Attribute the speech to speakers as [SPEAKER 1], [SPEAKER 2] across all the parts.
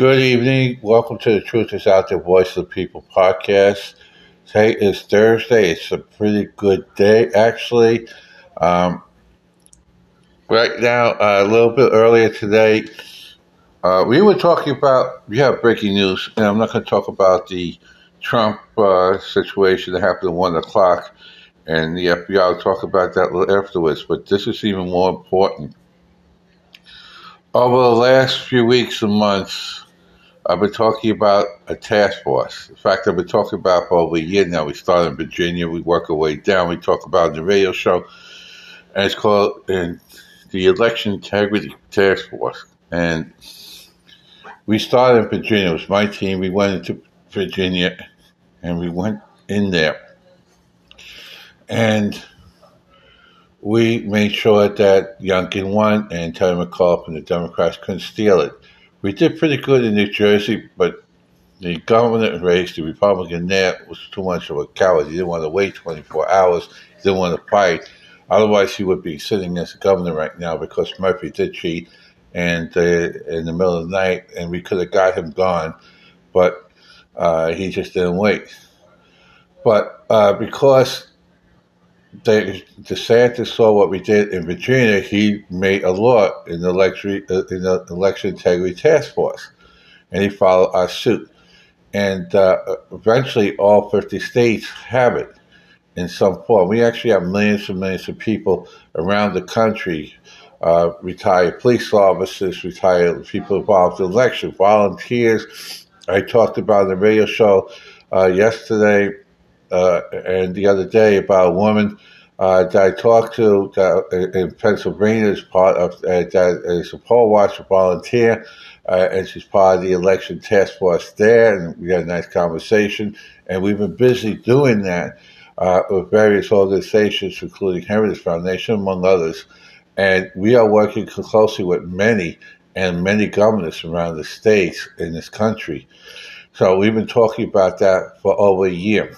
[SPEAKER 1] Good evening. Welcome to the Truth is Out There Voice of the People podcast. Today is Thursday. It's a pretty good day, actually. Um, right now, uh, a little bit earlier today, uh, we were talking about, we have breaking news, and I'm not going to talk about the Trump uh, situation that happened at 1 o'clock, and the FBI will talk about that afterwards, but this is even more important. Over the last few weeks and months, I've been talking about a task force. In fact, I've been talking about for over a year now. We started in Virginia, we work our way down, we talk about the radio show, and it's called in the Election Integrity Task Force. And we started in Virginia. It was my team. We went into Virginia, and we went in there, and we made sure that Youngkin won and Terry McAuliffe and the Democrats couldn't steal it. We did pretty good in New Jersey, but the governor race, the Republican there, was too much of a coward. He didn't want to wait 24 hours. He didn't want to fight. Otherwise, he would be sitting as governor right now because Murphy did cheat and uh, in the middle of the night, and we could have got him gone, but uh, he just didn't wait. But uh, because they, DeSantis saw what we did in Virginia, he made a law in the, election, uh, in the election integrity task force, and he followed our suit. And uh, eventually, all 50 states have it in some form. We actually have millions and millions of people around the country, uh, retired police officers, retired people involved in election, volunteers. I talked about the radio show uh, yesterday uh, and the other day about a woman uh, that I talked to that, in Pennsylvania as part of uh, that is a poll watcher volunteer, uh, and she's part of the election task force there, and we had a nice conversation, and we've been busy doing that uh, with various organizations, including Heritage Foundation, among others, and we are working closely with many and many governors around the states in this country. So we've been talking about that for over a year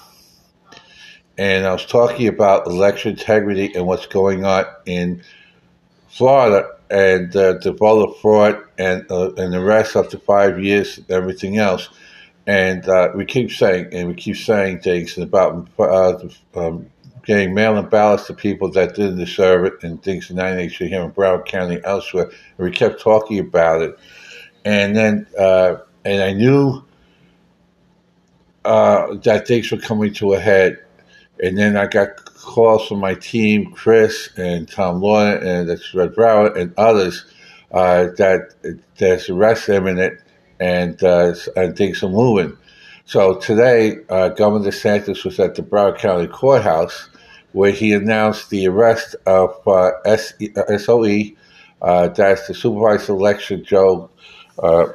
[SPEAKER 1] and I was talking about election integrity and what's going on in Florida and uh, the voter fraud and uh, and the rest to five years, and everything else. And uh, we keep saying and we keep saying things about uh, um, getting mail-in ballots to people that didn't deserve it and things of that nature here in Broward County elsewhere. And we kept talking about it, and then uh, and I knew uh, that things were coming to a head and then I got calls from my team, Chris and Tom Lawyer and that's Red Brower and others, uh, that there's arrest imminent and, uh, and things are moving. So today, uh, Governor DeSantis was at the Broward County Courthouse where he announced the arrest of uh, SOE, uh, uh, that's the supervisor election Joe uh,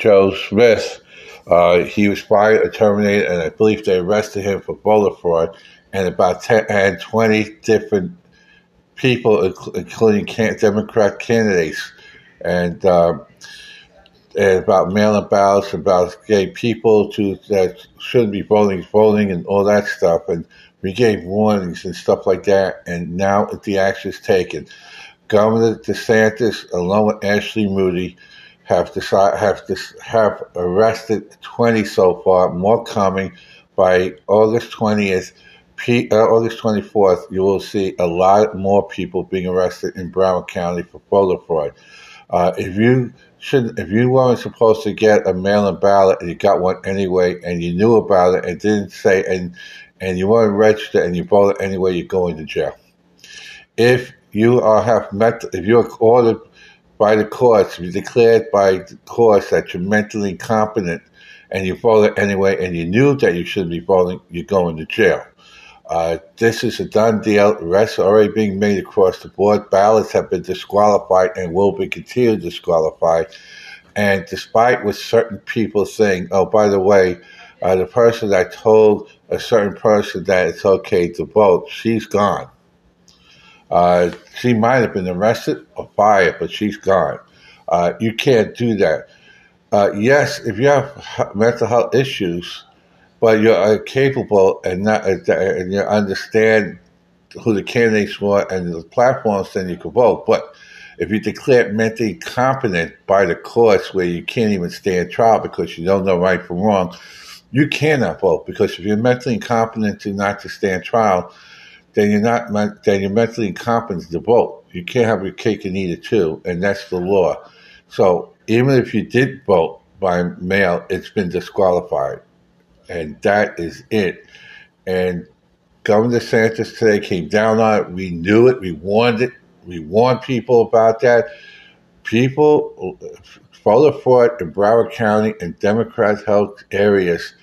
[SPEAKER 1] Joe Smith. Uh, he was fired terminated, and I believe they arrested him for voter fraud. And about 10 and 20 different people, including Democrat candidates, and, uh, and about mail-in ballots, about gay people to that shouldn't be voting, voting, and all that stuff. And we gave warnings and stuff like that. And now the action is taken. Governor DeSantis, along with Ashley Moody, have decided, have have arrested 20 so far, more coming. By August 20th, uh, August 24th, you will see a lot more people being arrested in Broward County for voter fraud. Uh, if you should, if you weren't supposed to get a mail-in ballot and you got one anyway, and you knew about it and didn't say, and and you weren't registered and you voted anyway, you're going to jail. If you are have met, if you're ordered by the courts, if you declared by the courts that you're mentally incompetent and you voted anyway and you knew that you shouldn't be voting, you're going to jail. Uh, this is a done deal. Arrests are already being made across the board. Ballots have been disqualified and will be continued disqualified. And despite what certain people saying, oh, by the way, uh, the person that told a certain person that it's okay to vote, she's gone. Uh, she might have been arrested or fired, but she's gone. Uh, you can't do that. Uh, yes, if you have mental health issues, but you're capable and not and you understand who the candidates were and the platforms, then you can vote. But if you declare mentally competent by the courts where you can't even stand trial because you don't know right from wrong, you cannot vote because if you're mentally incompetent to not to stand trial, then you're not then you're mentally incompetent to vote. You can't have your cake and eat it too, and that's the law. So even if you did vote by mail, it's been disqualified, and that is it. And Governor DeSantis today came down on it. We knew it. We warned it. We warned people about that. People, voter fraud in Broward County and Democrat held areas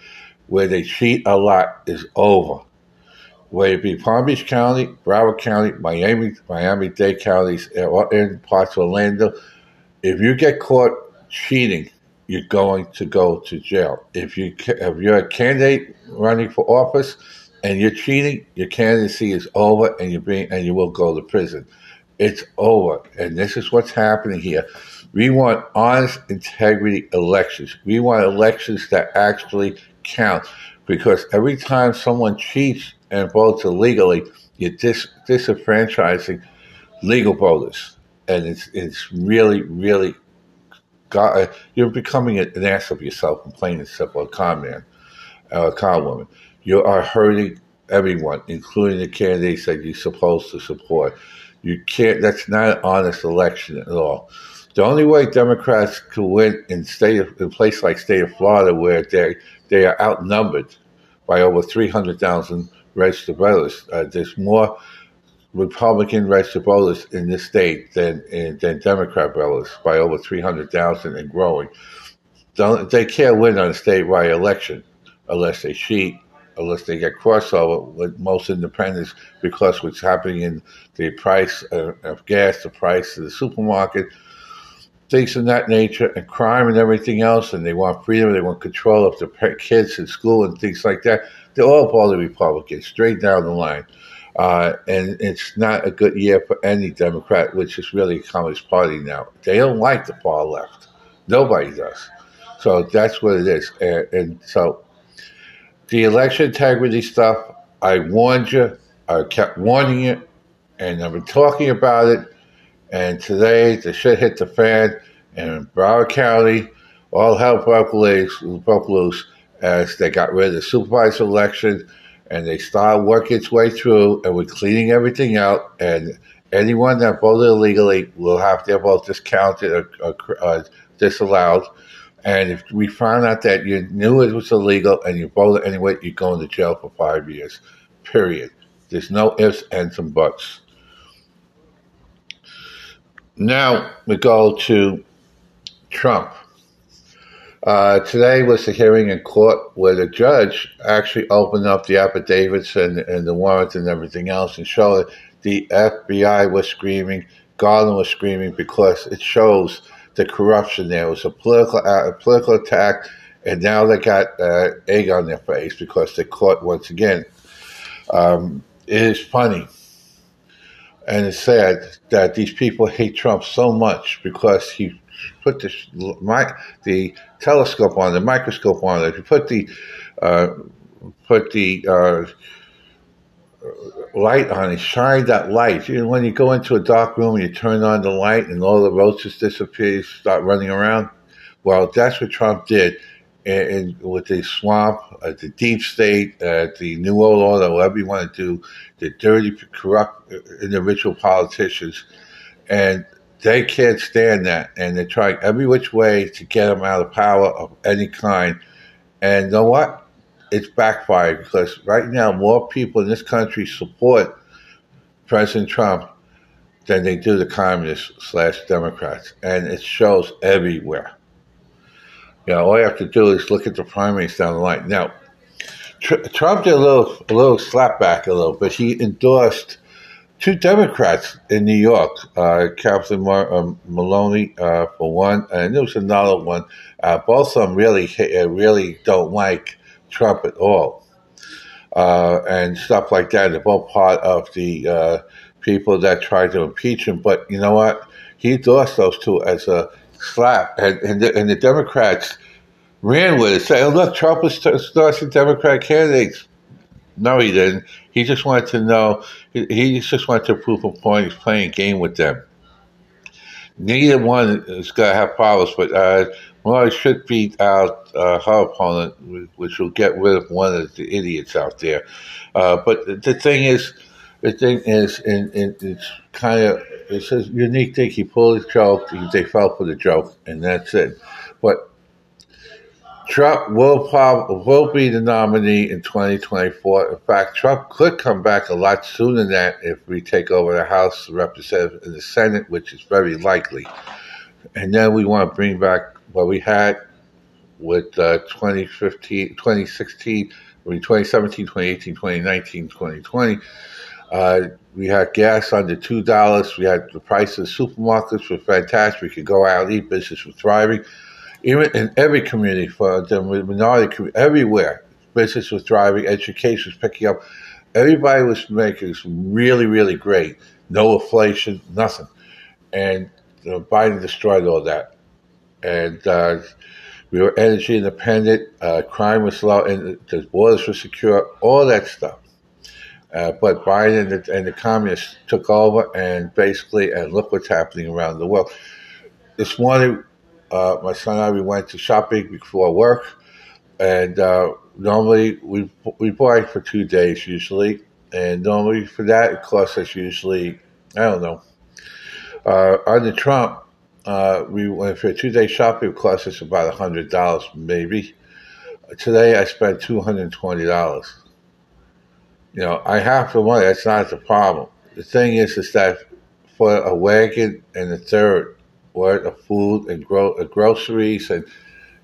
[SPEAKER 1] where they cheat a lot is over. Whether it be Palm Beach County, Broward County, Miami, Miami Dade counties, or in parts of Orlando, if you get caught cheating, you're going to go to jail. If you if you're a candidate running for office and you're cheating, your candidacy is over, and you're being and you will go to prison. It's over, and this is what's happening here. We want honest, integrity elections. We want elections that actually count, because every time someone cheats and votes illegally, you're dis- disenfranchising legal voters, and it's it's really really got, uh, you're becoming an ass of yourself and and simple, a con man, a con woman. You are hurting everyone, including the candidates that you're supposed to support. You can't. That's not an honest election at all. The only way Democrats could win in state in place like state of Florida, where they they are outnumbered by over three hundred thousand registered voters. Uh, there's more Republican registered voters in this state than than Democrat voters by over three hundred thousand and growing. Don't, they can't win on a statewide election unless they cheat, unless they get crossover with most independents because what's happening in the price of gas, the price of the supermarket, things of that nature, and crime and everything else, and they want freedom, they want control of their kids in school and things like that. They're all part the Republicans, straight down the line. Uh, and it's not a good year for any Democrat, which is really a Communist Party now. They don't like the far left. Nobody does. So that's what it is. And, and so the election integrity stuff, I warned you, I kept warning you, and I've been talking about it. And today, the shit hit the fan, in Broward County, all hell broke loose, as they got rid of the supervisor election and they started working its way through and we're cleaning everything out and anyone that voted illegally will have their vote discounted or, or, or, disallowed. And if we found out that you knew it was illegal and you voted anyway you're going to jail for five years period. There's no ifs ands and buts now we go to trump uh, today was the hearing in court where the judge actually opened up the affidavits and, and the warrants and everything else and showed the FBI was screaming, Garland was screaming because it shows the corruption there. It was a political a political attack, and now they got uh, egg on their face because they caught once again. Um, it is funny and it's sad that these people hate Trump so much because he put the the telescope on, the microscope on it. You put the uh, put the uh, light on it, shine that light. You know, when you go into a dark room and you turn on the light and all the roaches disappear, you start running around. Well, that's what Trump did. And, with the swamp, uh, the deep state, uh, the New World Order, whatever you want to do, the dirty, corrupt, uh, individual politicians, and they can't stand that, and they're trying every which way to get them out of power of any kind. And you know what? It's backfired because right now more people in this country support President Trump than they do the communists slash Democrats, and it shows everywhere. Know, all you have to do is look at the primaries down the line. Now, Tr- Trump did a little, a little slapback a little bit. He endorsed two Democrats in New York, uh, Captain Mar- um, Maloney uh, for one, and there was another one. Uh, both of them really uh, really don't like Trump at all, uh, and stuff like that. They're both part of the uh, people that tried to impeach him. But you know what? He endorsed those two as a slap, and, and, the, and the Democrats ran with it, saying, "Look, Trump was endorsing Democrat candidates." No, he didn't. He just wanted to know. He, just wanted to prove a point. He's playing a game with them. Neither one is going to have problems, but uh, well, I should beat out uh, her opponent, which will get rid of one of the idiots out there. Uh, but the thing is, the thing is, it's kind of it's a unique thing. He pulled a joke. They fell for the joke, and that's it. But Trump will prob- will be the nominee in 2024. In fact, Trump could come back a lot sooner than that if we take over the House, the and the Senate, which is very likely. And then we want to bring back what we had with uh, 2015, 2016, I mean 2017, 2018, 2019, 2020. Uh, we had gas under two dollars. We had the price of supermarkets were fantastic. We could go out eat. Business was thriving even in every community for the minority community, everywhere, business was thriving, education was picking up. Everybody was making this really, really great. No inflation, nothing. And you know, Biden destroyed all that. And uh, we were energy independent, uh, crime was low, and the borders were secure, all that stuff. Uh, but Biden and the, and the, communists took over, and basically, and look what's happening around the world. This morning, uh, my son and I we went to shopping before work, and uh, normally we we buy for two days usually, and normally for that it costs us usually I don't know. Uh, under Trump, uh, we went for a two day shopping. It cost us about hundred dollars maybe. Today I spent two hundred twenty dollars. You know, I have the money. That's not the problem. The thing is, is that for a wagon and a third, worth of food and gro- uh, groceries and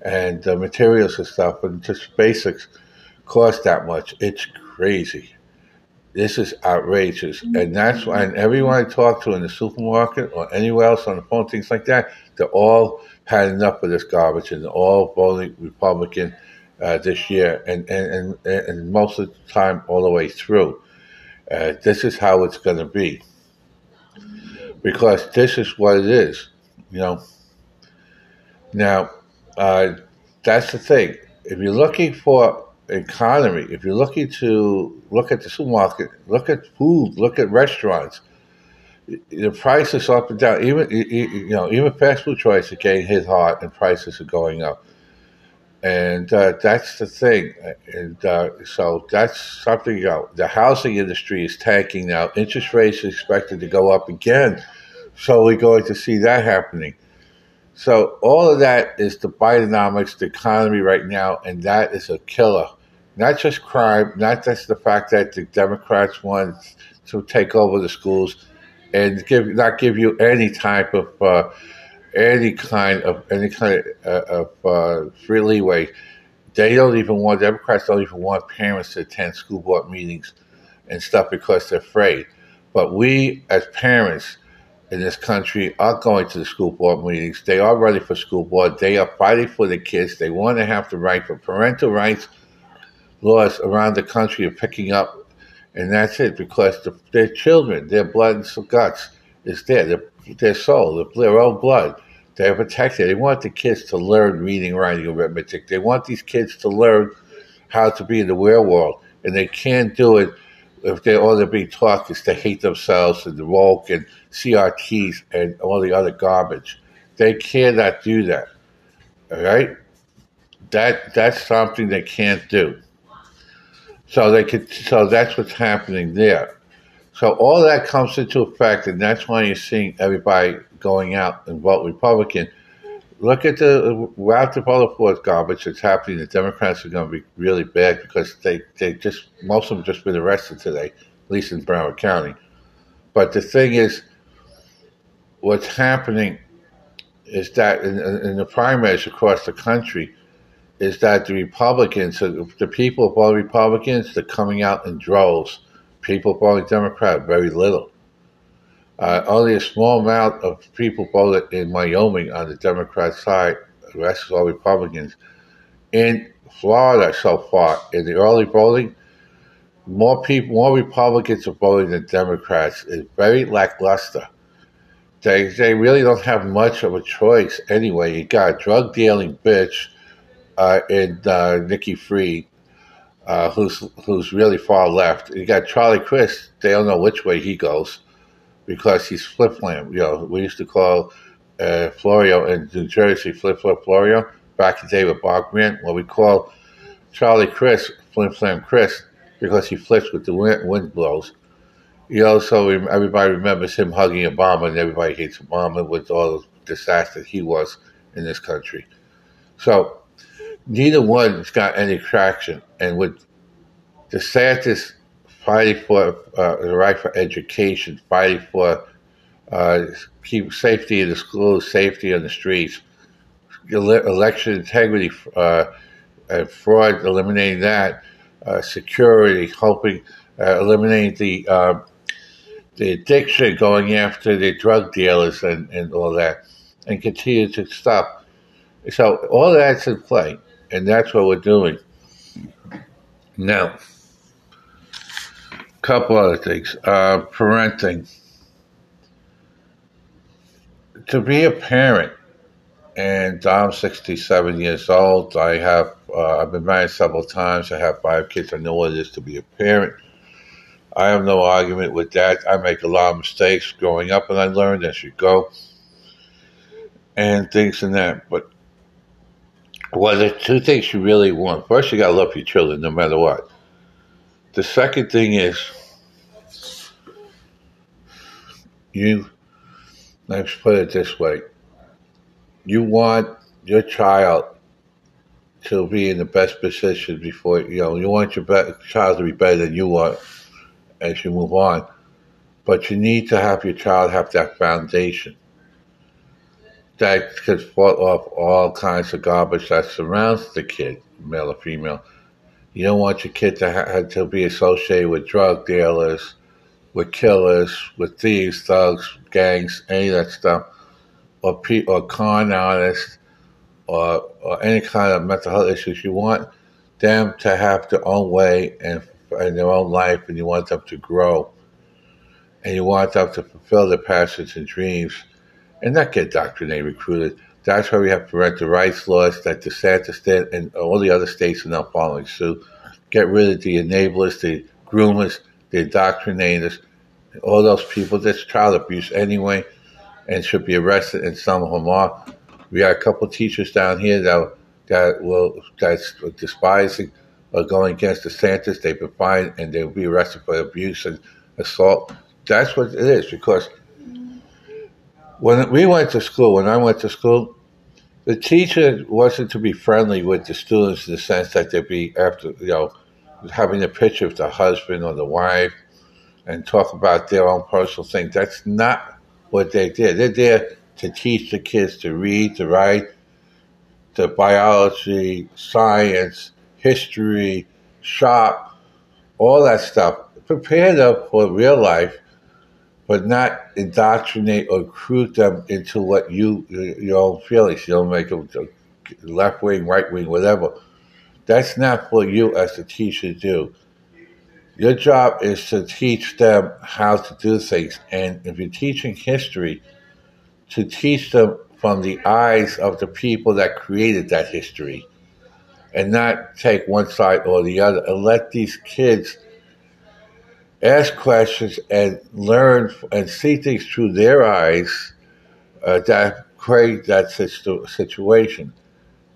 [SPEAKER 1] and uh, materials and stuff, and just basics cost that much. It's crazy. This is outrageous, and that's why. And everyone I talk to in the supermarket or anywhere else on the phone, things like that, they're all had enough of this garbage, and they're all voting Republican uh, this year, and, and and and most of the time all the way through. Uh, this is how it's going to be because this is what it is. You know. Now, uh, that's the thing. If you're looking for economy, if you're looking to look at the supermarket, look at food, look at restaurants, the prices up and down. Even you know, even fast food choices are getting hit hard, and prices are going up. And uh, that's the thing. And uh, so that's something. You know, the housing industry is tanking now. Interest rates are expected to go up again so we're going to see that happening. So all of that is the Bidenomics, the economy right now, and that is a killer. Not just crime, not just the fact that the Democrats want to take over the schools and give not give you any type of uh, any kind of any kind of, uh, of uh, free leeway. They don't even want Democrats don't even want parents to attend school board meetings and stuff because they're afraid. But we as parents in this country are going to the school board meetings. They are ready for school board. They are fighting for the kids. They want to have the right for parental rights laws around the country are picking up, and that's it because the, their children, their blood and guts is there. Their, their soul, their own blood, they're protected. They want the kids to learn reading, writing, arithmetic. They want these kids to learn how to be in the real world, and they can't do it if they all they're being taught is to hate themselves and the woke and CRTs and all the other garbage. They cannot do that. All right? That that's something they can't do. So they could so that's what's happening there. So all that comes into effect and that's why you're seeing everybody going out and vote Republican look at the route to vote for garbage that's happening. The Democrats are going to be really bad because they, they just, most of them just been arrested today, at least in Broward County. But the thing is, what's happening is that in, in the primaries across the country, is that the Republicans, the people voting Republicans, they're coming out in droves. People voting Democrat, very little. Uh, only a small amount of people voted in Wyoming on the Democrat side. The rest is all Republicans. In Florida, so far, in the early voting, more people, more Republicans are voting than Democrats. It's very lackluster. They they really don't have much of a choice anyway. You got a drug dealing bitch uh, in uh, Nikki Fried, uh, who's who's really far left. You got Charlie Crist. They don't know which way he goes because he's flip flop. You know, we used to call uh, Florio in New Jersey flip flop Florio back in the day with Bob. Well, we call Charlie Crist flip flop Chris because he flips with the wind, wind blows. You know, also everybody remembers him hugging Obama, and everybody hates Obama with all the disaster he was in this country. So neither one's got any traction, and with DeSantis fighting for uh, the right for education, fighting for uh, safety in the schools, safety on the streets, election integrity, uh, and fraud, eliminating that, uh, security, helping uh, eliminate the uh, the addiction, going after the drug dealers and, and all that, and continue to stop. So all that's in play, and that's what we're doing. Now, a couple other things. Uh, parenting. To be a parent, and I'm 67 years old. I have uh, I've been married several times. I have five kids. I know what it is to be a parent. I have no argument with that. I make a lot of mistakes growing up, and I learned as you go, and things and that. But well, there's two things you really want. First, you got to love your children, no matter what. The second thing is you. Let's put it this way: you want your child to be in the best position before you know you want your be- child to be better than you are as you move on. But you need to have your child have that foundation that could fall off all kinds of garbage that surrounds the kid, male or female. You don't want your kid to have to be associated with drug dealers, with killers, with thieves, thugs, gangs, any of that stuff, or pe- or con artists, or or any kind of mental health issues. You want them to have their own way and in their own life, and you want them to grow, and you want them to fulfill their passions and dreams, and not get indoctrinated, recruited. That's why we have parental rights laws that the DeSantis did, and all the other states are now following suit. Get rid of the enablers, the groomers, the indoctrinators, all those people. That's child abuse anyway, and should be arrested, and some of them are. We got a couple teachers down here that that will that's despising or going against the DeSantis. They've been fined and they'll be arrested for abuse and assault. That's what it is because when we went to school, when I went to school, the teacher wasn't to be friendly with the students in the sense that they'd be after you know having a picture of the husband or the wife and talk about their own personal thing. That's not what they did. They're there to teach the kids to read, to write, to biology, science, history, shop, all that stuff. Prepare them for real life, but not indoctrinate or recruit them into what you your own feelings. You don't make them left wing, right wing, whatever. That's not for you as a teacher to do. Your job is to teach them how to do things. And if you're teaching history, to teach them from the eyes of the people that created that history and not take one side or the other and let these kids ask questions and learn and see things through their eyes uh, that create that situ- situation.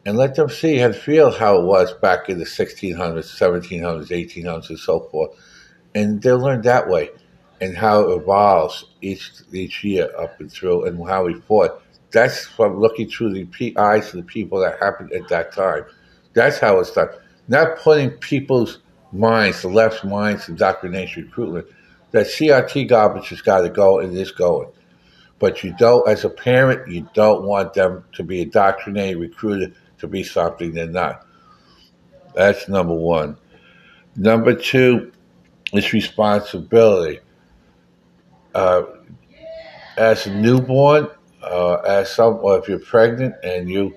[SPEAKER 1] And let them see and feel how it was back in the 1600s 1700s 1800s and so forth. And they'll learn that way and how it evolves each each year up and through and how we fought. That's from looking through the eyes of the people that happened at that time. That's how it's done. Not putting people's minds, the left minds, indoctrination, recruitment. That CRT garbage has got to go and is going. But you don't, as a parent, you don't want them to be indoctrinated, recruited to be something they're not. That's number one. Number two is responsibility. Uh, as a newborn, uh, as some, or if you're pregnant and you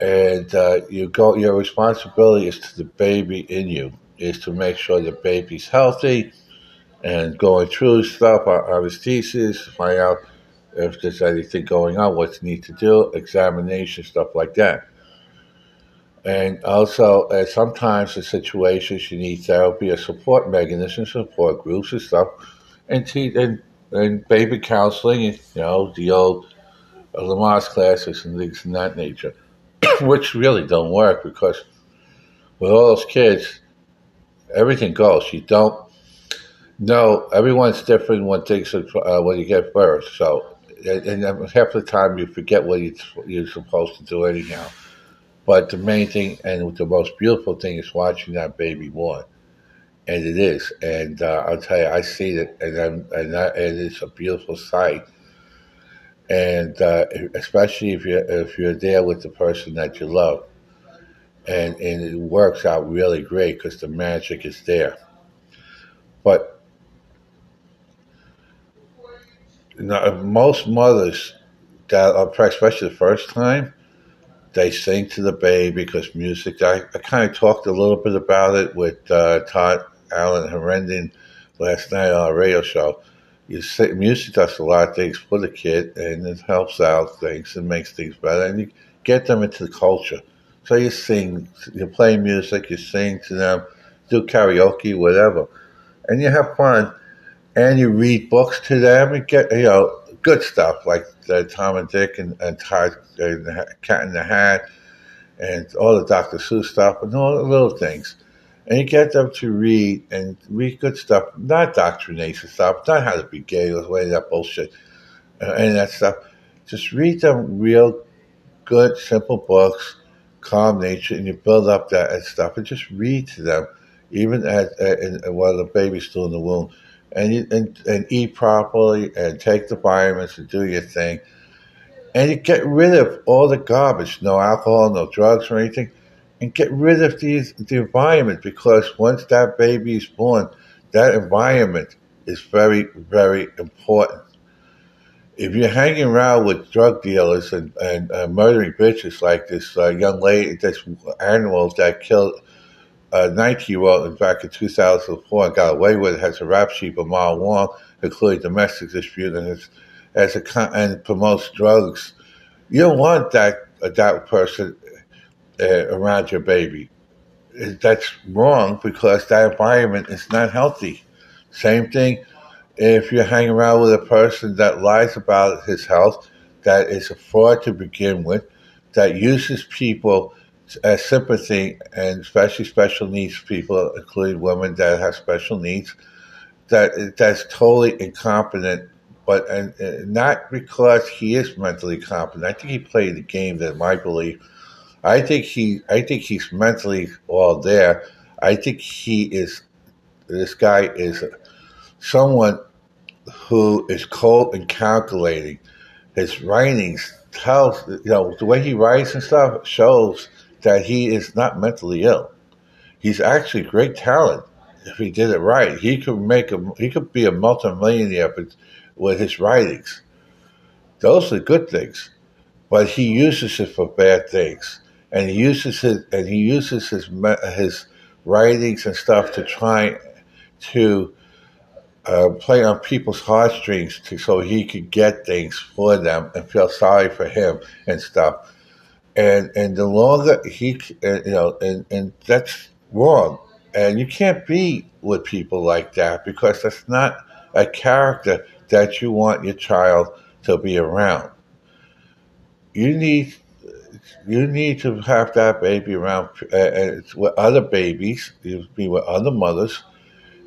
[SPEAKER 1] and uh, you go. Your responsibility is to the baby in you is to make sure the baby's healthy and going through stuff on thesis, find out if there's anything going on, what you need to do, examination, stuff like that. And also, uh, sometimes in situations you need therapy or support mechanisms, support groups and stuff, and te- and, and baby counseling, you know, the old uh, Lamaze classes and things of that nature, which really don't work because with all those kids, everything goes. You don't know everyone's different when things uh, when you get birth. So, and, and half the time you forget what you, you're supposed to do anyhow. But the main thing and the most beautiful thing is watching that baby born, and it is. And uh, I'll tell you, I see it, and I'm, and, that, and it's a beautiful sight. And uh, especially if you're if you're there with the person that you love, and and it works out really great because the magic is there. But most mothers that are pregnant, especially the first time they sing to the baby because music. I, I kind of talked a little bit about it with uh, Todd Allen Herendon last night on a radio show. You say, music does a lot of things for the kid, and it helps out things and makes things better, and you get them into the culture. So you sing, you play music, you sing to them, do karaoke, whatever, and you have fun, and you read books to them and get you know good stuff like uh, Tom and Dick and, and Todd and Cat in the Hat and all the Dr. Seuss stuff and all the little things. And you get them to read and read good stuff, not doctrination stuff, not how to be gay or of that bullshit, uh, of that stuff. Just read them real good, simple books, calm nature, and you build up that and stuff and just read to them, even at, at, while the baby's still in the womb and, you, and, and eat properly and take the vitamins and do your thing. And you get rid of all the garbage, no alcohol, no drugs or anything, and get rid of these, the environment because once that baby is born, that environment is very, very important. If you're hanging around with drug dealers and, and uh, murdering bitches like this uh, young lady, this animals that killed a 19 year old back in 2004 and got away with it, has a rap sheet a mile long, including domestic dispute, and has, a, and promotes drugs. You don't want that that person uh, around your baby. That's wrong because that environment is not healthy. Same thing if you hang around with a person that lies about his health, that is a fraud to begin with, that uses people as sympathy, and especially special needs people, including women that have special needs, that that's totally incompetent. But and, and not because he is mentally competent. I think he played the game that my belief. I think he. I think he's mentally all there. I think he is. This guy is someone who is cold and calculating. His writings tells you know the way he writes and stuff shows that he is not mentally ill. He's actually great talent. If he did it right, he could make a he could be a multimillionaire with his writings. Those are good things, but he uses it for bad things, and he uses it and he uses his his writings and stuff to try to uh, play on people's heartstrings to, so he could get things for them and feel sorry for him and stuff. And and the longer he, you know, and and that's wrong, and you can't be with people like that because that's not a character that you want your child to be around. You need you need to have that baby around uh, with other babies, you be with other mothers,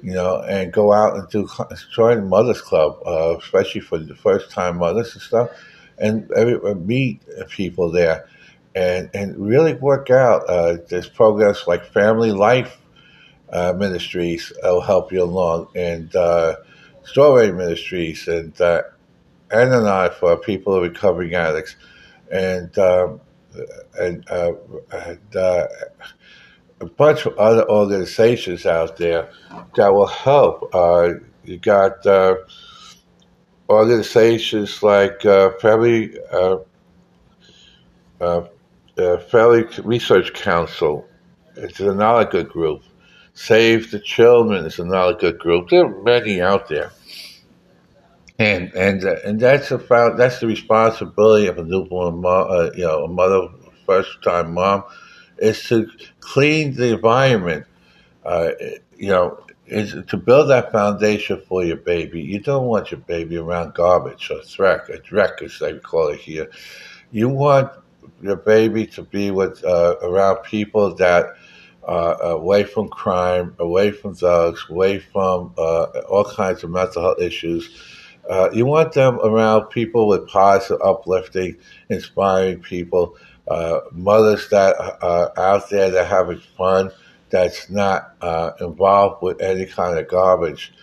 [SPEAKER 1] you know, and go out and do join mothers club, uh, especially for the first time mothers and stuff, and every, meet people there and and really work out. Uh, there's programs like Family Life uh, Ministries will help you along, and uh, Strawberry Ministries, and uh, Ananon for people recovering addicts, and um, and, uh, and uh, a bunch of other organizations out there that will help. Uh, you got uh, organizations like uh, Family uh, uh, the Family Research Council is another good group. Save the Children is another good group. There are many out there, and and uh, and that's about that's the responsibility of a newborn mom, uh, you know, a mother, first time mom, is to clean the environment. Uh, you know, is to build that foundation for your baby. You don't want your baby around garbage or threck, a dreck, as they call it here. You want your baby to be with uh, around people that uh, away from crime, away from drugs, away from uh, all kinds of mental health issues. Uh, you want them around people with positive, uplifting, inspiring people, uh, mothers that are out there that are having fun, that's not uh, involved with any kind of garbage.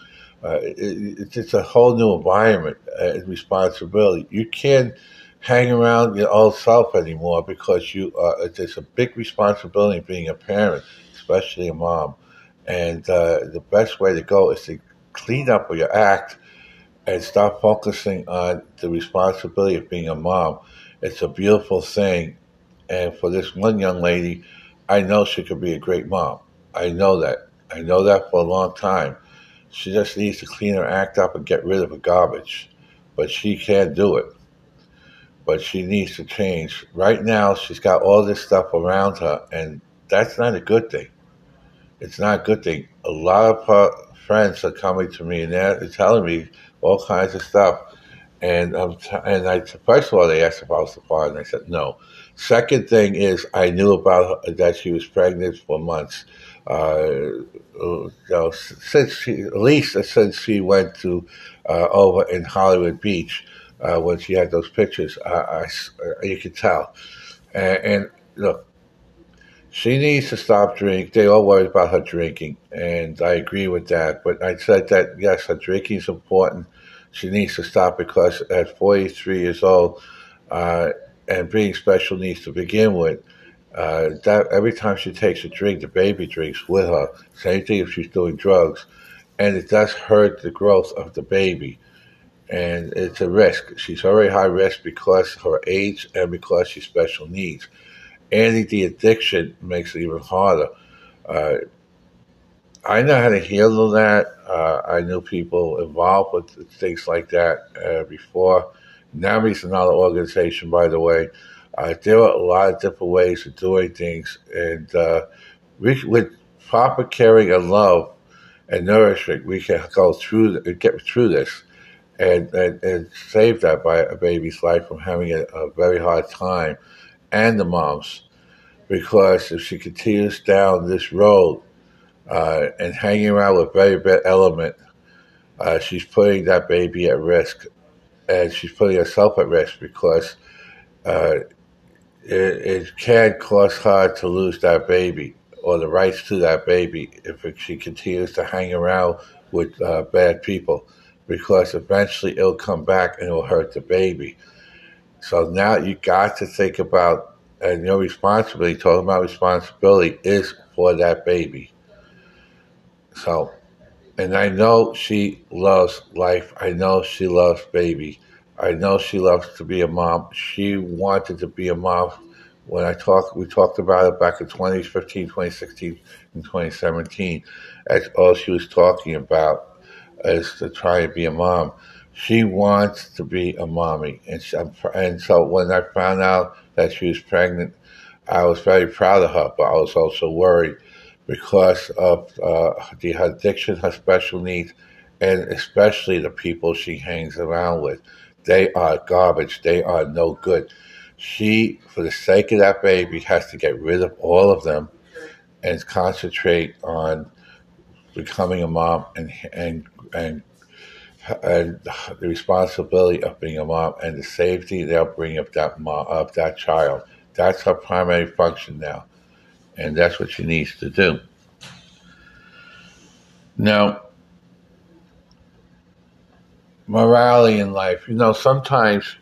[SPEAKER 1] Uh, it, it's just a whole new environment and responsibility. You can't hang around your old self anymore because you it's a big responsibility being a parent, especially a mom. And uh, the best way to go is to clean up your act and start focusing on the responsibility of being a mom. It's a beautiful thing. And for this one young lady, I know she could be a great mom. I know that. I know that for a long time. She just needs to clean her act up and get rid of her garbage. But she can't do it. But she needs to change. Right now, she's got all this stuff around her, and that's not a good thing. It's not a good thing. A lot of her friends are coming to me and they're telling me all kinds of stuff. And um, and I first of all they asked if I was the father, and I said no. Second thing is I knew about that she was pregnant for months. Uh, you know, since she, at least since she went to uh, over in Hollywood Beach uh, when she had those pictures, I, I, you could tell. And, and, look, she needs to stop drinking. They all worried about her drinking, and I agree with that. But I said that yes, her drinking is important. She needs to stop because at 43 years old, uh, and being special needs to begin with, uh, that every time she takes a drink, the baby drinks with her. Same thing if she's doing drugs, and it does hurt the growth of the baby, and it's a risk. She's already high risk because of her age and because she's special needs. Adding the addiction makes it even harder. Uh, I know how to handle that. Uh, I knew people involved with things like that uh, before. NAMI's another organization, by the way. Uh, there are a lot of different ways of doing things, and uh, we, with proper caring and love and nourishment, we can go through get through this, and, and, and save that by a baby's life from having a, a very hard time, and the moms, because if she continues down this road uh, and hanging around with very bad element, uh, she's putting that baby at risk, and she's putting herself at risk because uh, it, it can cause her to lose that baby or the rights to that baby if it, she continues to hang around with uh, bad people because eventually it'll come back and it'll hurt the baby. So now you got to think about, and your responsibility, talking about responsibility, is for that baby. So, and I know she loves life. I know she loves baby. I know she loves to be a mom. She wanted to be a mom when I talked. We talked about it back in 2015, 2016, and 2017. As all she was talking about is to try and be a mom. She wants to be a mommy, and she, and so when I found out that she was pregnant, I was very proud of her, but I was also worried because of uh, the addiction, her special needs, and especially the people she hangs around with. They are garbage. They are no good. She, for the sake of that baby, has to get rid of all of them and concentrate on becoming a mom and and and and the responsibility of being a mom and the safety they'll bring of that mom, of that child. That's her primary function now, and that's what she needs to do. Now, morality in life. You know, sometimes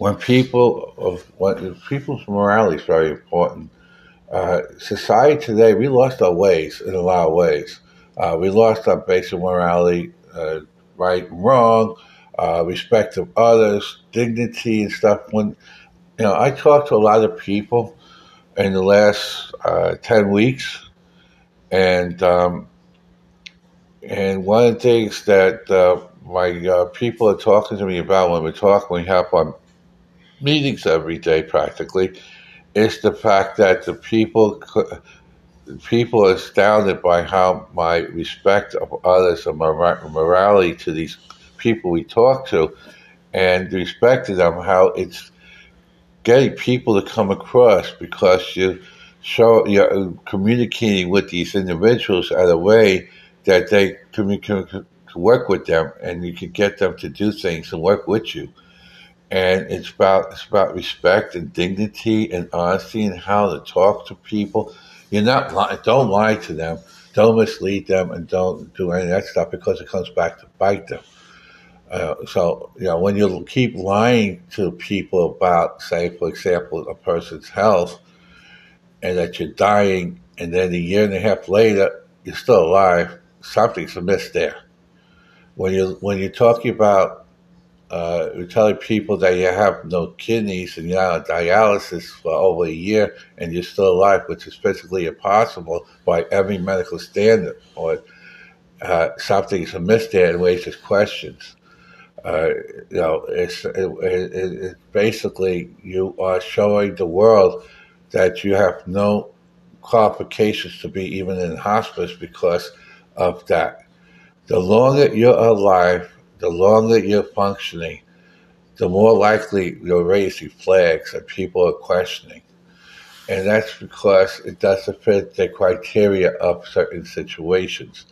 [SPEAKER 1] when people of when people's morality is very important. Uh, society today, we lost our ways in a lot of ways. Uh, we lost our basic morality, uh, right and wrong, uh, respect of others, dignity and stuff. When you know, I talk to a lot of people in the last uh, ten weeks, and um, and one of the things that uh, my uh, people are talking to me about when we talk, when we have our meetings every day practically, is the fact that the people people are astounded by how my respect of others and my morality to these people we talk to and respect to them how it's getting people to come across because you show you're communicating with these individuals at a way that they can, can work with them and you can get them to do things and work with you and it's about it's about respect and dignity and honesty and how to talk to people. You're not don't lie to them, don't mislead them, and don't do any of that stuff because it comes back to bite them. Uh, so you know when you keep lying to people about, say, for example, a person's health, and that you're dying, and then a year and a half later you're still alive, something's amiss there. When you when you're talking about uh, you're telling people that you have no kidneys and you're on dialysis for over a year and you're still alive, which is physically impossible by every medical standard, or uh, something's amiss there and raises questions. Uh, you know, it's it, it, it, basically you are showing the world that you have no qualifications to be even in hospice because of that. The longer you're alive, the longer you're functioning, the more likely raise these flags that people are questioning. And that's because it doesn't fit the criteria of certain situations.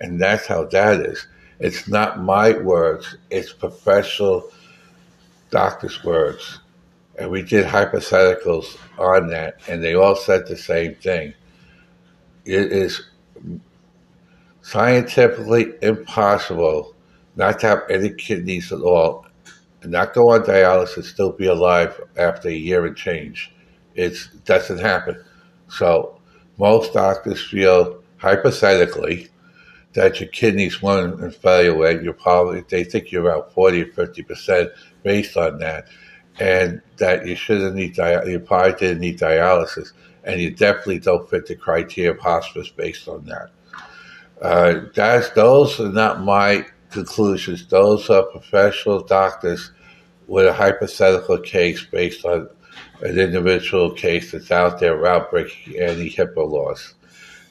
[SPEAKER 1] And that's how that is. It's not my words, it's professional doctors' words. And we did hypotheticals on that, and they all said the same thing. It is scientifically impossible not to have any kidneys at all, and not go on dialysis, still be alive after a year and change. It doesn't happen. So most doctors feel hypothetically that your kidneys won't rate. You're probably they think you're about forty or fifty percent based on that, and that you shouldn't need you probably didn't need dialysis, and you definitely don't fit the criteria of hospice based on that. Uh, that's those are not my conclusions. Those are professional doctors with a hypothetical case based on an individual case that's out there without breaking any HIPAA laws.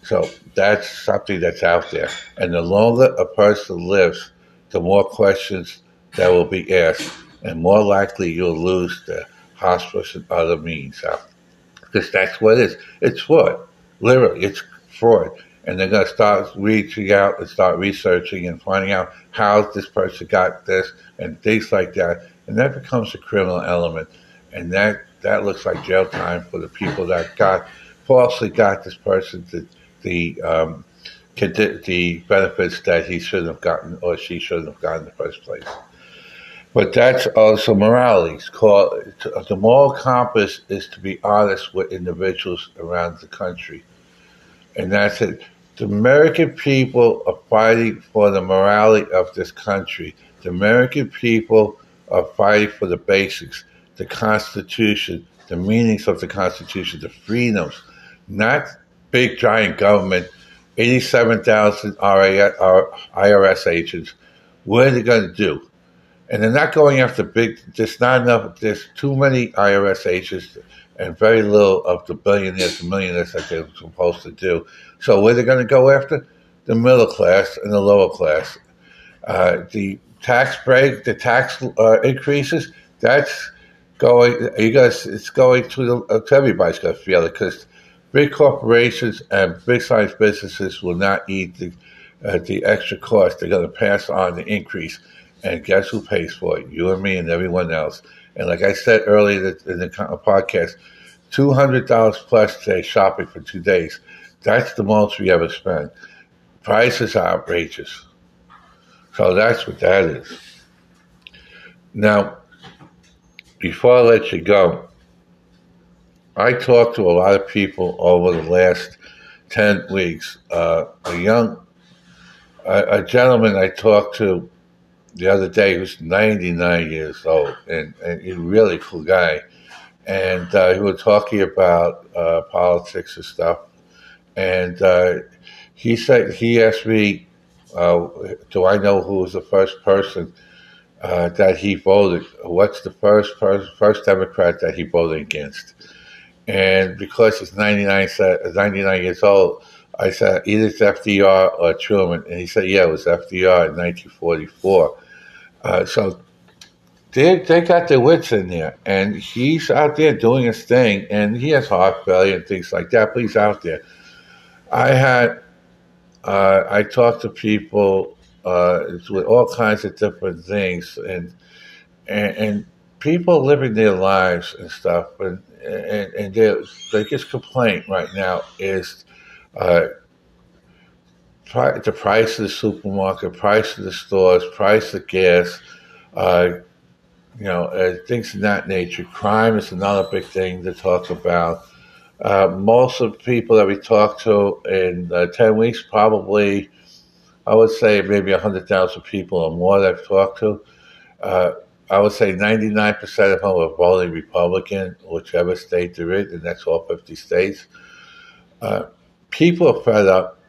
[SPEAKER 1] So that's something that's out there. And the longer a person lives, the more questions that will be asked, and more likely you'll lose the hospice and other means. Because that's what it is. It's fraud. Literally, it's fraud and they're going to start reaching out and start researching and finding out how this person got this and things like that. And that becomes a criminal element. And that, that looks like jail time for the people that got falsely got this person the, the, um, the benefits that he shouldn't have gotten or she shouldn't have gotten in the first place. But that's also morality. It's called, the moral compass is to be honest with individuals around the country. And that's it. The American people are fighting for the morality of this country. The American people are fighting for the basics, the Constitution, the meanings of the Constitution, the freedoms, not big giant government, 87,000 IRS agents. What are they going to do? And they're not going after big, there's not enough, there's too many IRS agents and very little of the billionaires and millionaires that they're supposed to do. So where are they're going to go after? The middle class and the lower class. Uh, the tax break, the tax uh, increases, that's going, you guys, it's going to, the, uh, to everybody's going to feel it because big corporations and big size businesses will not eat the, uh, the extra cost. They're going to pass on the increase. And guess who pays for it? You and me and everyone else. And like I said earlier in the podcast, two hundred dollars plus today shopping for two days. That's the most we ever spent. Prices are outrageous. So that's what that is. Now, before I let you go, I talked to a lot of people over the last 10 weeks. Uh, a young, a, a, gentleman I talked to the other day who's 99 years old and, and he's a really cool guy. And uh, he was talking about uh, politics and stuff. And uh, he said, he asked me, uh, do I know who was the first person uh, that he voted? What's the first first Democrat that he voted against? And because it's 99, 99 years old, I said, either it's FDR or Truman. And he said, yeah, it was FDR in 1944. Uh, so they, they got their wits in there. And he's out there doing his thing. And he has heart failure and things like that, but he's out there. I had, uh, I talked to people uh, with all kinds of different things. And, and, and people living their lives and stuff. And, and, and their biggest complaint right now is uh, the price of the supermarket, price of the stores, price of gas, uh, you know, uh, things of that nature. Crime is another big thing to talk about. Uh, most of the people that we talk to in uh, 10 weeks, probably, I would say maybe 100,000 people or more that I've talked to, uh, I would say 99% of them are voting Republican, whichever state they're in, and that's all 50 states. Uh, people are fed up,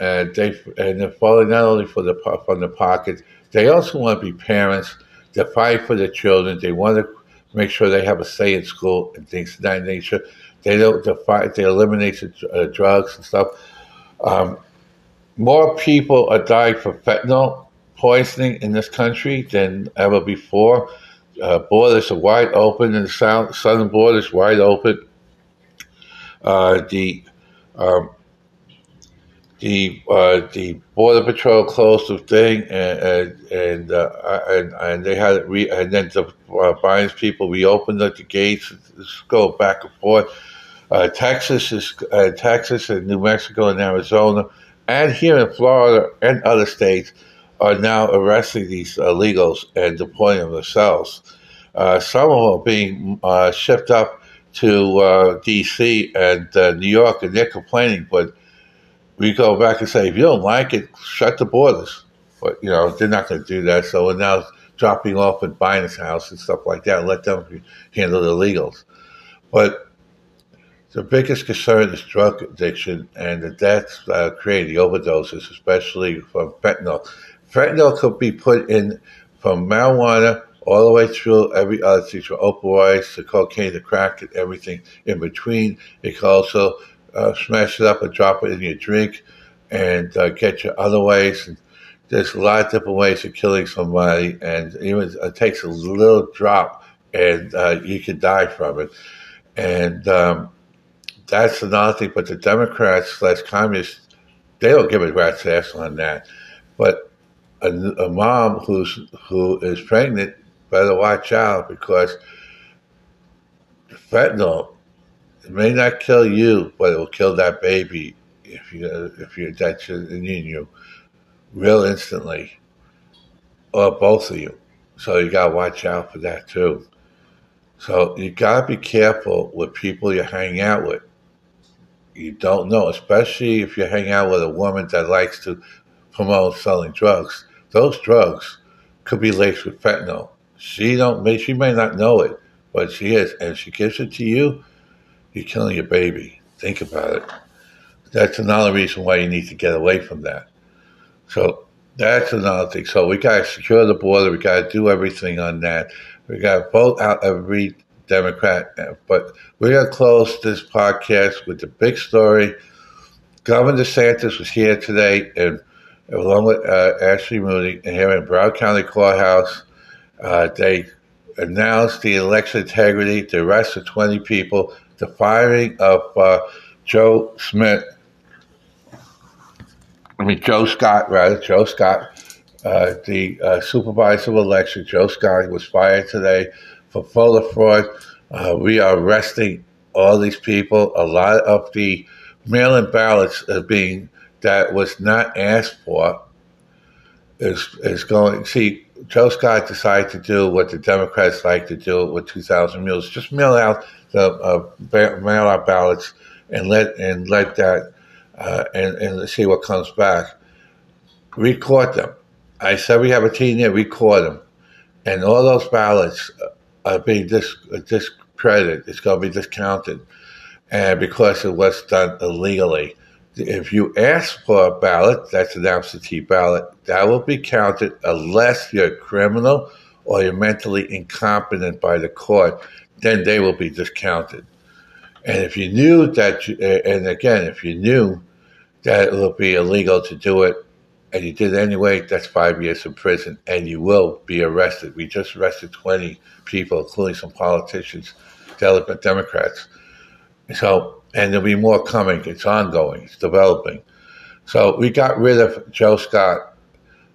[SPEAKER 1] and they and they're falling not only for the from the pocket, they also want to be parents. They fight for their children. They want to make sure they have a say in school and things of that nature. They don't fight. They eliminate the, uh, drugs and stuff. Um, more people are dying from fentanyl poisoning in this country than ever before. Uh, borders are wide open, and the south, southern borders wide open. Uh, the um, the uh, the border patrol closed the thing, and and uh, and, and they had re- and then the uh, Biden's people reopened the gates. Just go back and forth. Uh, Texas is uh, Texas and New Mexico and Arizona, and here in Florida and other states are now arresting these illegals and deploying them themselves. Uh, some of them are being shipped up to D.C. and New York, and they're complaining, but we go back and say, if you don't like it, shut the borders. But, you know, they're not going to do that. So we're now dropping off at Biden's house and stuff like that let them handle the illegals. But the biggest concern is drug addiction and the deaths uh, created, the overdoses, especially from fentanyl. Fentanyl could be put in from marijuana all the way through every other thing, from opioids to cocaine to crack and everything in between. It can also uh, smash it up and drop it in your drink and uh, get you other ways. And there's a lot of different ways of killing somebody, and even it takes a little drop, and uh, you could die from it. And um, that's another thing. But the Democrats slash communists, they don't give a rat's ass on that. But a, a mom who's who is pregnant better watch out because the fentanyl it may not kill you, but it will kill that baby if you if you that's in you, real instantly, or both of you. So you gotta watch out for that too. So you gotta be careful with people you hang out with. You don't know, especially if you hang out with a woman that likes to promote selling drugs. Those drugs could be laced with fentanyl. She don't she may not know it, but she is, and she gives it to you you're killing your baby. Think about it. That's another reason why you need to get away from that. So that's another thing. So we got to secure the border. We got to do everything on that. We got to vote out every Democrat. But we're going to close this podcast with the big story. Governor DeSantis was here today, and along with uh, Ashley Moody, here in Broward County Courthouse, uh, they announced the election integrity, the arrest of 20 people the firing of uh, Joe Smith. I mean, Joe Scott, rather, Joe Scott, uh, the uh, supervisor of election, Joe Scott, was fired today for voter fraud. Uh, we are arresting all these people. A lot of the mail-in ballots are being that was not asked for is is going. See, Joe Scott decided to do what the Democrats like to do with 2,000 mules, just mail out the uh, mail out ballots and let and let that uh, and and see what comes back. Record them. I said we have a team there. Record them, and all those ballots are being dis- discredited. It's going to be discounted, and because it was done illegally. If you ask for a ballot, that's an absentee ballot, that will be counted unless you're a criminal or you're mentally incompetent by the court then they will be discounted. And if you knew that, you, and again, if you knew that it would be illegal to do it, and you did it anyway, that's five years in prison, and you will be arrested. We just arrested 20 people, including some politicians, Democrats. So, and there'll be more coming. It's ongoing. It's developing. So we got rid of Joe Scott,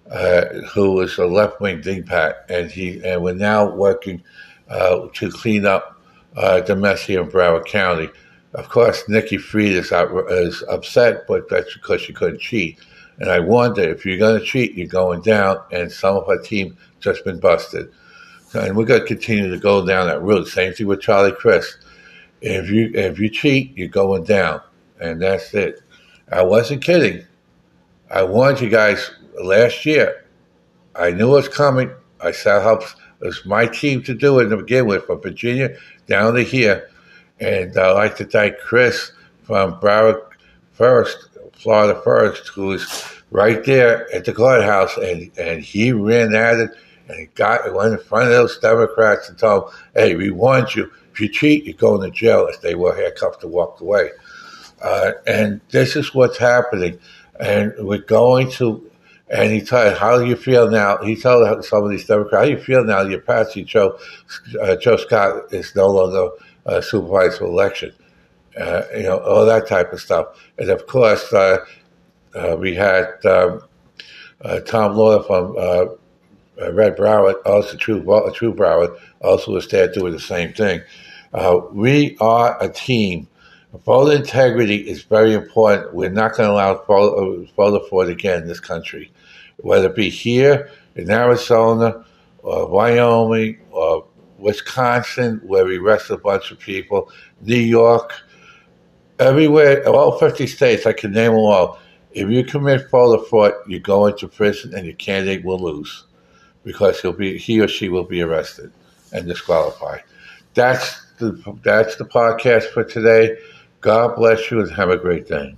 [SPEAKER 1] uh, who was a left-wing dingbat, and he and we're now working uh, to clean up uh, the mess here in Broward County. Of course, Nikki Fried is, out, is upset, but that's because she couldn't cheat. And I wonder if you're going to cheat, you're going down, and some of our team just been busted. And we're going to continue to go down that route. Same thing with Charlie Crist. If you if you cheat, you're going down, and that's it. I wasn't kidding. I warned you guys last year. I knew it was coming. I said how it was my team to do it to begin with, from Virginia down to here. And I'd like to thank Chris from Broward First, Florida First, who was right there at the courthouse, and, and he ran at it and got went in front of those Democrats and told them, "Hey, we warned you. If you cheat, you're going to jail." if they were handcuffed and walked away. Uh, and this is what's happening. And we're going to, and he told, how do you feel now? He told some of these Democrats, how do you feel now your patsy Joe, uh, Joe Scott is no longer uh, supervised for election? Uh, you know, all that type of stuff. And of course, uh, uh, we had um, uh, Tom Lawler from Red Broward, also True, True Broward, also was there doing the same thing. Uh, we are a team Voter integrity is very important. We're not going to allow voter, uh, voter fraud again in this country, whether it be here in Arizona or Wyoming or Wisconsin, where we arrest a bunch of people, New York, everywhere, all 50 states, I can name them all. If you commit voter fraud, you go into prison and your candidate will lose because he'll be he or she will be arrested and disqualified. That's the that's the podcast for today. God bless you and have a great day.